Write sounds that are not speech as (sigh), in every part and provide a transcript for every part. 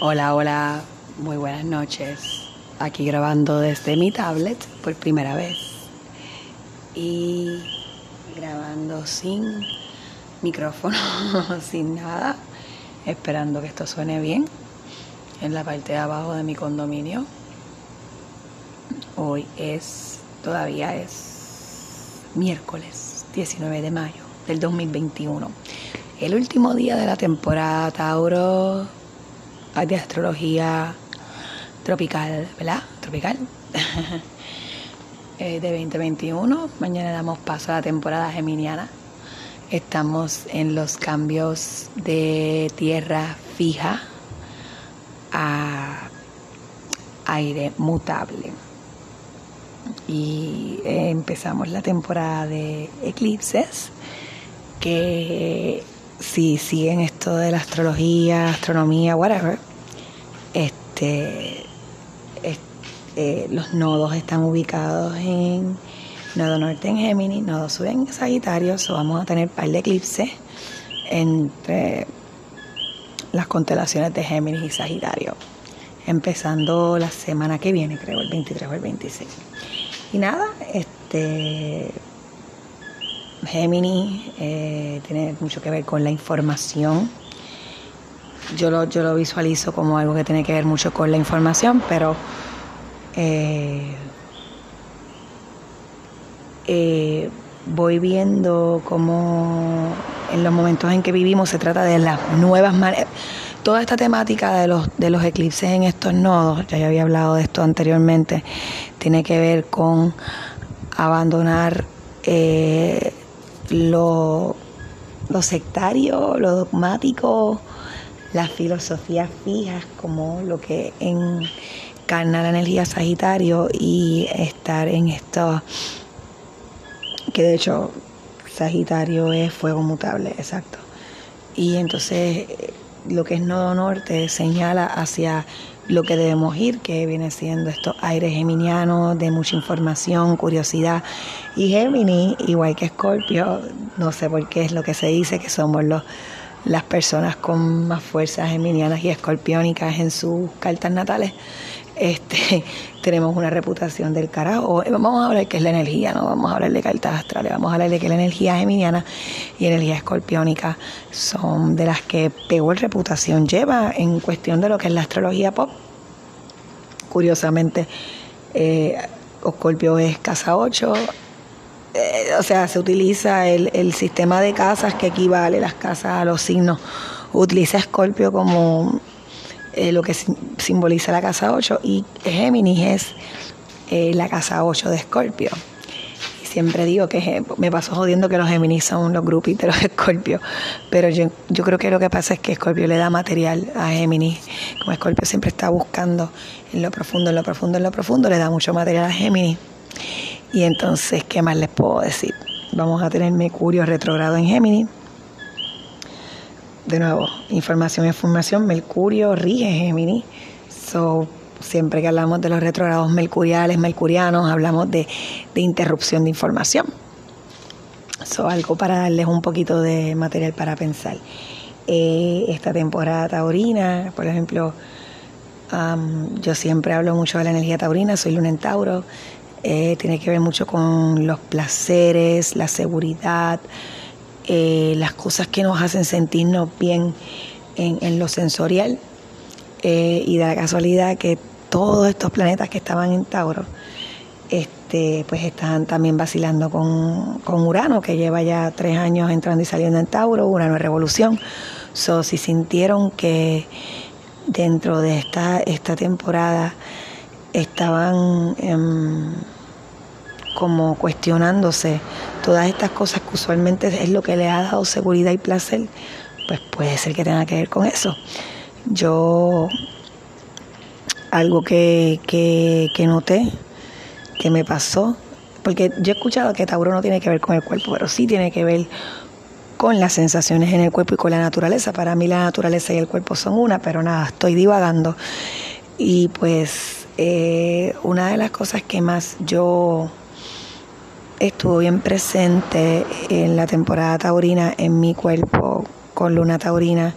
Hola, hola, muy buenas noches. Aquí grabando desde mi tablet por primera vez. Y grabando sin micrófono, (laughs) sin nada, esperando que esto suene bien en la parte de abajo de mi condominio. Hoy es, todavía es miércoles 19 de mayo del 2021. El último día de la temporada Tauro de astrología tropical, ¿verdad? Tropical. (laughs) Eh, de 2021. Mañana damos paso a la temporada geminiana. Estamos en los cambios de tierra fija a aire mutable. Y empezamos la temporada de eclipses que si siguen esto de la astrología, astronomía, whatever, este, eh, los nodos están ubicados en nodo norte en Géminis, nodo sur en Sagitario, o vamos a tener par de eclipses entre las constelaciones de Géminis y Sagitario, empezando la semana que viene, creo, el 23 o el 26. Y nada, este Géminis eh, tiene mucho que ver con la información yo lo, yo lo visualizo como algo que tiene que ver mucho con la información, pero eh, eh, voy viendo cómo en los momentos en que vivimos se trata de las nuevas maneras. Toda esta temática de los, de los eclipses en estos nodos, ya había hablado de esto anteriormente, tiene que ver con abandonar eh, lo, lo sectario, lo dogmático, las filosofías fijas como lo que encarna la energía Sagitario y estar en esto que de hecho Sagitario es fuego mutable, exacto. Y entonces lo que es nodo norte señala hacia lo que debemos ir, que viene siendo estos aires geminianos de mucha información, curiosidad. Y Géminis, igual que Escorpio, no sé por qué es lo que se dice, que somos los las personas con más fuerzas geminianas y escorpiónicas en sus cartas natales, este, (laughs) tenemos una reputación del carajo. Vamos a hablar qué es la energía, no vamos a hablar de cartas astrales, vamos a hablar de que la energía geminiana y energía escorpiónica son de las que peor reputación lleva en cuestión de lo que es la astrología pop. Curiosamente, eh, Escorpio es casa 8, eh, o sea, se utiliza el, el, sistema de casas que equivale las casas a los signos. Utiliza Escorpio como eh, lo que simboliza la casa 8 y Géminis es eh, la casa 8 de Escorpio. Y siempre digo que me paso jodiendo que los Géminis son los grupitos de los (laughs) Escorpio, pero yo, yo creo que lo que pasa es que Escorpio le da material a Géminis. Como Escorpio siempre está buscando en lo profundo, en lo profundo, en lo profundo, le da mucho material a Géminis. Y entonces, ¿qué más les puedo decir? Vamos a tener Mercurio retrogrado en Géminis. De nuevo, información, información, Mercurio rige Géminis. So, siempre que hablamos de los retrogrados mercuriales, mercurianos, hablamos de, interrupción de información. So, algo para darles un poquito de material para pensar. Eh, esta temporada taurina, por ejemplo, yo siempre hablo mucho de la energía taurina, soy luna en Tauro, eh, tiene que ver mucho con los placeres, la seguridad, eh, las cosas que nos hacen sentirnos bien en, lo sensorial. Eh, y de la casualidad que todos estos planetas que estaban en Tauro, este, pues están también vacilando con, con, Urano, que lleva ya tres años entrando y saliendo en Tauro, Urano es revolución. So, si sintieron que dentro de esta, esta temporada estaban em, como cuestionándose todas estas cosas que usualmente es lo que le ha dado seguridad y placer, pues puede ser que tenga que ver con eso. Yo, algo que, que, que noté, que me pasó, porque yo he escuchado que Tauro no tiene que ver con el cuerpo, pero sí tiene que ver con las sensaciones en el cuerpo y con la naturaleza. Para mí la naturaleza y el cuerpo son una, pero nada, estoy divagando. Y pues eh, una de las cosas que más yo estuvo bien presente en la temporada taurina en mi cuerpo con luna taurina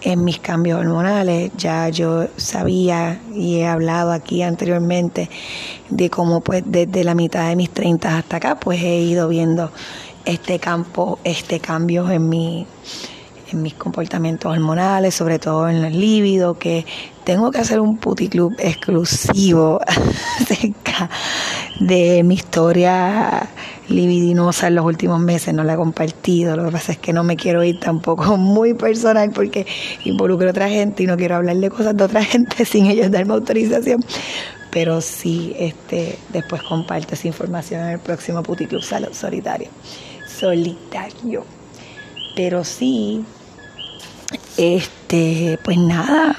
en mis cambios hormonales. Ya yo sabía y he hablado aquí anteriormente de cómo pues desde la mitad de mis 30 hasta acá pues he ido viendo este campo, este cambio en mi en mis comportamientos hormonales, sobre todo en el líbido, que tengo que hacer un puticlub exclusivo (laughs) acerca de mi historia libidinosa en los últimos meses, no la he compartido, lo que pasa es que no me quiero ir tampoco (laughs) muy personal porque involucro a otra gente y no quiero hablar de cosas de otra (laughs) gente sin ellos darme autorización, pero sí, este, después comparto esa información en el próximo Puticlub Solitario. Solitario. Pero sí, este, pues nada,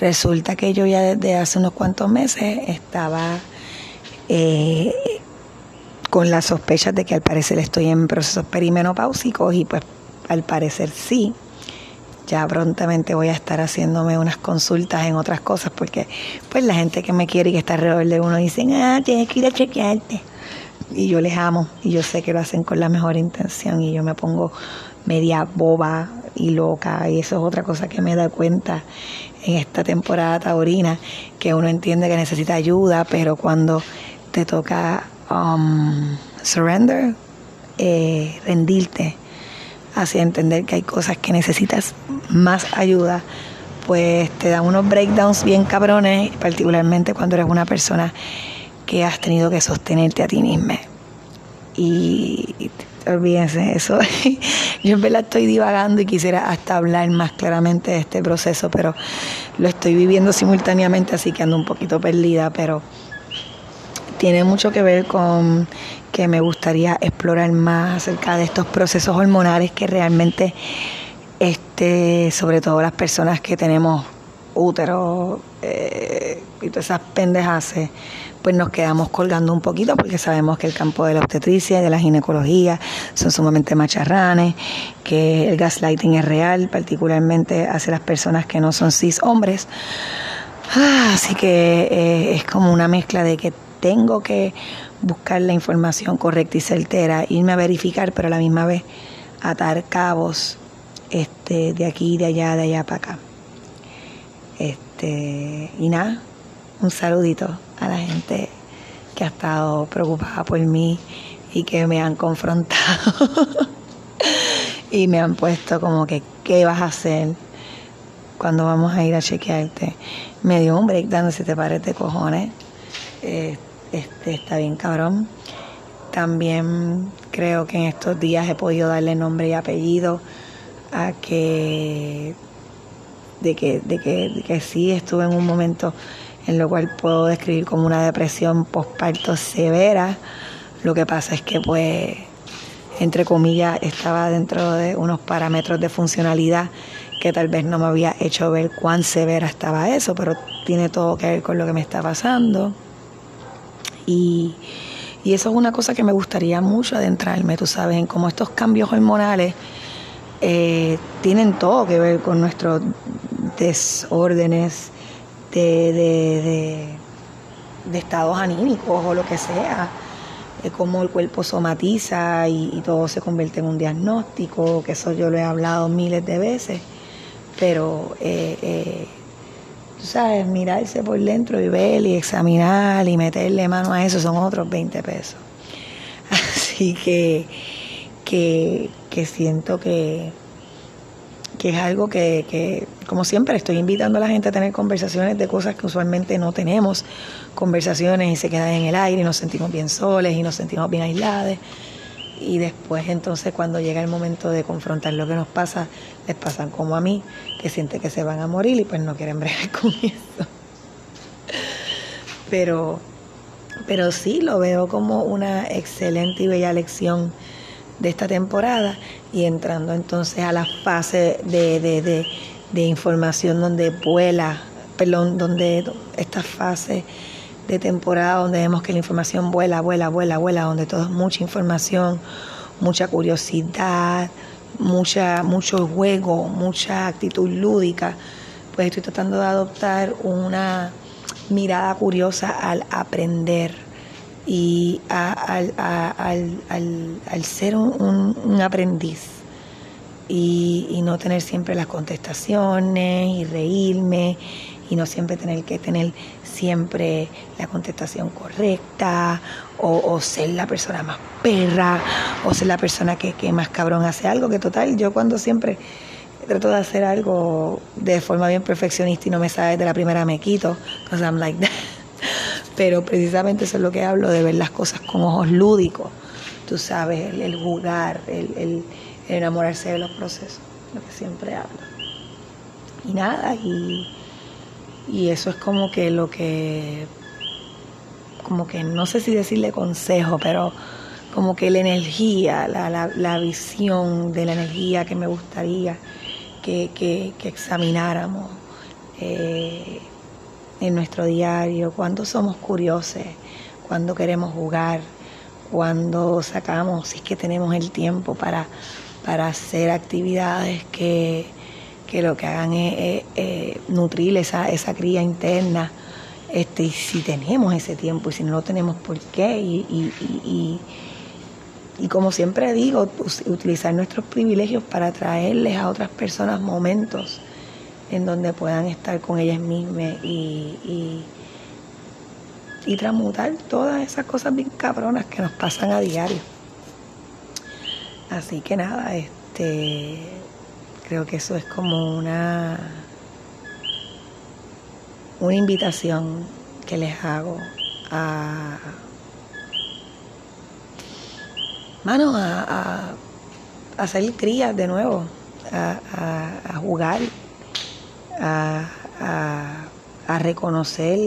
resulta que yo ya desde hace unos cuantos meses estaba eh, con las sospechas de que al parecer estoy en procesos perimenopáusicos y pues al parecer sí. Ya prontamente voy a estar haciéndome unas consultas en otras cosas porque pues la gente que me quiere y que está alrededor de uno dicen, ah, tienes que ir a chequearte. Y yo les amo y yo sé que lo hacen con la mejor intención y yo me pongo media boba y loca y eso es otra cosa que me da cuenta en esta temporada taurina que uno entiende que necesita ayuda pero cuando te toca um, surrender eh, rendirte hacia entender que hay cosas que necesitas más ayuda pues te dan unos breakdowns bien cabrones particularmente cuando eres una persona que has tenido que sostenerte a ti misma. Y olvídense eso. (laughs) Yo en verdad estoy divagando y quisiera hasta hablar más claramente de este proceso, pero lo estoy viviendo simultáneamente, así que ando un poquito perdida, pero tiene mucho que ver con que me gustaría explorar más acerca de estos procesos hormonales que realmente, este, sobre todo las personas que tenemos útero eh, y todas esas pendejas, pues nos quedamos colgando un poquito porque sabemos que el campo de la obstetricia y de la ginecología son sumamente macharranes, que el gaslighting es real, particularmente hacia las personas que no son cis hombres. Ah, así que eh, es como una mezcla de que tengo que buscar la información correcta y certera, irme a verificar, pero a la misma vez atar cabos este, de aquí, de allá, de allá para acá. Este, y nada, un saludito a la gente que ha estado preocupada por mí y que me han confrontado (laughs) y me han puesto como que, ¿qué vas a hacer cuando vamos a ir a chequearte? Me dio un break dándose te pares de cojones. Eh, este, está bien cabrón. También creo que en estos días he podido darle nombre y apellido a que de que, de que, que sí estuve en un momento en lo cual puedo describir como una depresión postparto severa. Lo que pasa es que, pues, entre comillas, estaba dentro de unos parámetros de funcionalidad que tal vez no me había hecho ver cuán severa estaba eso, pero tiene todo que ver con lo que me está pasando. Y, y eso es una cosa que me gustaría mucho adentrarme, tú sabes, en cómo estos cambios hormonales eh, tienen todo que ver con nuestros desórdenes de, de, estados anímicos o lo que sea, de cómo el cuerpo somatiza y, todo se convierte en un diagnóstico, que eso yo lo he hablado miles de veces, pero eh, eh, tú sabes, mirarse por dentro y ver y examinar y meterle mano a eso son otros 20 pesos. (laughs) Así que, que, que siento que que es algo que, como siempre, estoy invitando a la gente a tener conversaciones de cosas que usualmente no tenemos, conversaciones y se quedan en el aire y nos sentimos bien soles y nos sentimos bien aislados. Y después entonces cuando llega el momento de confrontar lo que nos pasa, les pasan como a mí, que sienten que se van a morir y pues no quieren bregar (laughs) con. Pero, pero sí lo veo como una excelente y bella lección de esta temporada y entrando entonces a la fase de, información donde vuela, perdón, donde esta fase de temporada donde vemos que la información vuela, vuela, vuela, vuela, donde todo es mucha información, mucha curiosidad, mucha, mucho juego, mucha actitud lúdica, pues estoy tratando de adoptar una mirada curiosa al aprender y al, al, ser un, aprendiz y, no tener siempre las contestaciones y reírme y no siempre tener que tener siempre la contestación correcta o, ser la persona más perra o ser la persona que, más cabrón hace algo, que total, yo cuando siempre trato de hacer algo de forma bien perfeccionista y no me sale de la primera me quito, because I'm like that. (laughs) Pero precisamente eso es lo que hablo, de ver las cosas con ojos lúdicos, tú sabes, el, jugar, el enamorarse de los procesos, lo que siempre hablo. Y nada, y, eso es como que lo que, como que no sé si decirle consejo, pero como que la energía, la, la, visión de la energía que me gustaría que, que, examináramos eh, en nuestro diario, cuando somos curiosos, cuando queremos jugar, cuando sacamos, si es que tenemos el tiempo para para hacer actividades que, lo que hagan es, nutrir esa, esa cría interna. Este, y si tenemos ese tiempo y si no lo tenemos, ¿por qué? Y, y, como siempre digo, utilizar nuestros privilegios para traerles a otras personas momentos en donde puedan estar con ellas mismas y, y, y transmutar todas esas cosas bien cabronas que nos pasan a diario. Así que nada, este creo que eso es como una una invitación que les hago a mano a, a, hacer crías de nuevo, a, jugar, a, a reconocer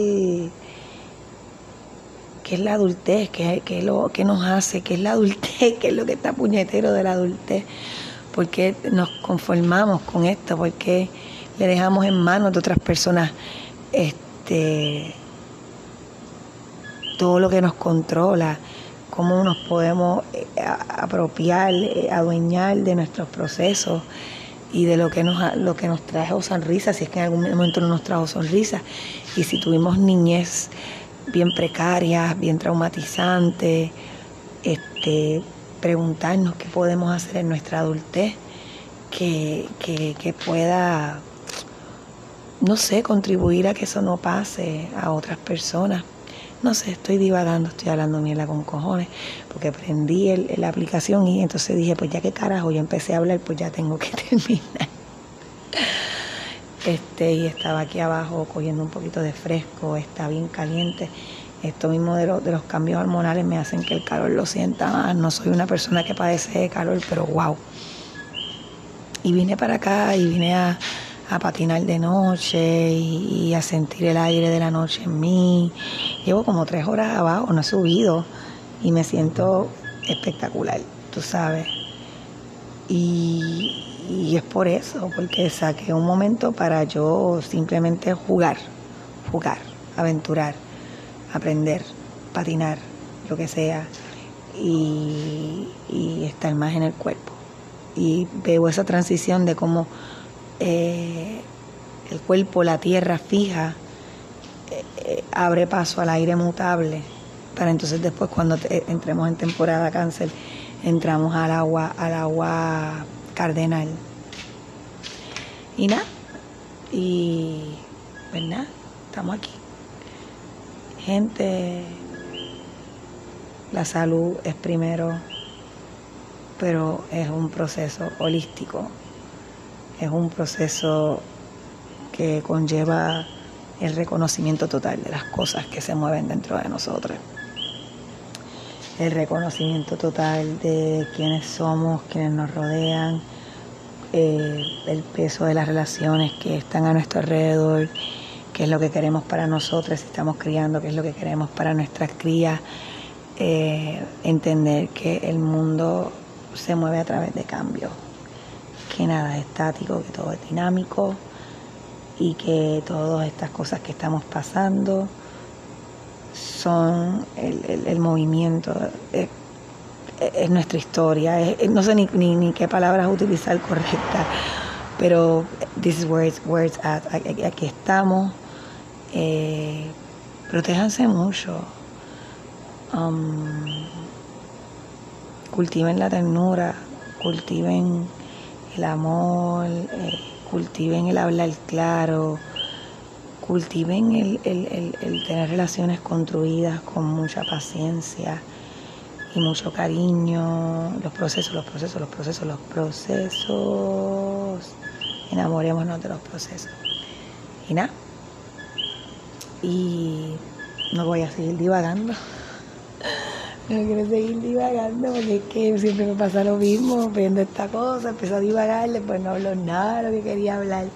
qué es la adultez, qué, lo nos hace, qué es la adultez, qué es lo que está puñetero de la adultez, por qué nos conformamos con esto, por qué le dejamos en manos de otras personas este todo lo que nos controla, cómo nos podemos eh, apropiar, eh, adueñar de nuestros procesos y de lo que nos lo que nos trajo sonrisa, si es que en algún momento no nos trajo sonrisa, y si tuvimos niñez bien precarias, bien traumatizantes, este, preguntarnos qué podemos hacer en nuestra adultez que, que, pueda, no sé, contribuir a que eso no pase a otras personas. No sé, estoy divagando, estoy hablando mierda con cojones, porque prendí la aplicación y entonces dije, pues ya que carajo, ya empecé a hablar, pues ya tengo que (laughs) terminar. Este, y estaba aquí abajo cogiendo un poquito de fresco, está bien caliente. Esto mismo de, los cambios hormonales me hacen que el calor lo sienta más. No soy una persona que padece de calor, pero wow. Y vine para acá y vine a, patinar de noche y, a sentir el aire de la noche en mí. Llevo como tres horas abajo, no he subido y me siento espectacular, tú sabes. Y, y es por eso, porque saqué un momento para yo simplemente jugar, jugar, aventurar, aprender, patinar, lo que sea, y, estar más en el cuerpo. Y veo esa transición de cómo eh, el cuerpo, la tierra fija, eh, eh, abre paso al aire mutable, para entonces después cuando entremos en temporada cáncer, entramos al agua, al agua cardenal. Y nada, y pues nada, estamos aquí. Gente, la salud es primero, pero es un proceso holístico, es un proceso que conlleva el reconocimiento total de las cosas que se mueven dentro de nosotros el reconocimiento total de quiénes somos, quienes nos rodean, eh, el peso de las relaciones que están a nuestro alrededor, qué es lo que queremos para nosotros, si estamos criando, qué es lo que queremos para nuestras crías, eh, entender que el mundo se mueve a través de cambios, que nada es estático, que todo es dinámico y que todas estas cosas que estamos pasando, son el, movimiento, es, nuestra historia, no sé ni, ni, qué palabras utilizar (laughs) correcta, pero this is where it's, at, aquí estamos, eh, protéjanse mucho, um, cultiven la ternura, cultiven el amor, eh, cultiven el hablar claro, cultiven el, el, tener relaciones construidas con mucha paciencia y mucho cariño, los procesos, los procesos, los procesos, los procesos. Enamorémonos de los procesos. Y nada. Y no voy a seguir divagando. (laughs) No quiero seguir divagando porque es que siempre me pasa lo mismo, viendo esta cosa, empiezo a divagar, después no hablo nada de lo que quería hablar.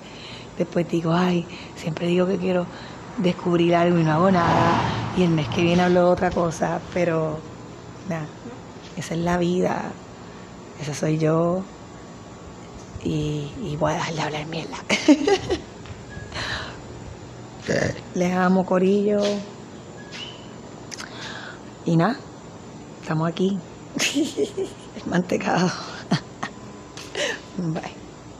Después digo, ay, siempre digo que quiero descubrir algo y no hago nada. Y el mes que viene hablo de otra cosa, pero nada, esa es la vida, esa soy yo. Y, y voy a dejarle hablar mierda. (laughs) Les amo, Corillo. Y nada, estamos aquí. (laughs) El mantecado. (laughs) Bye.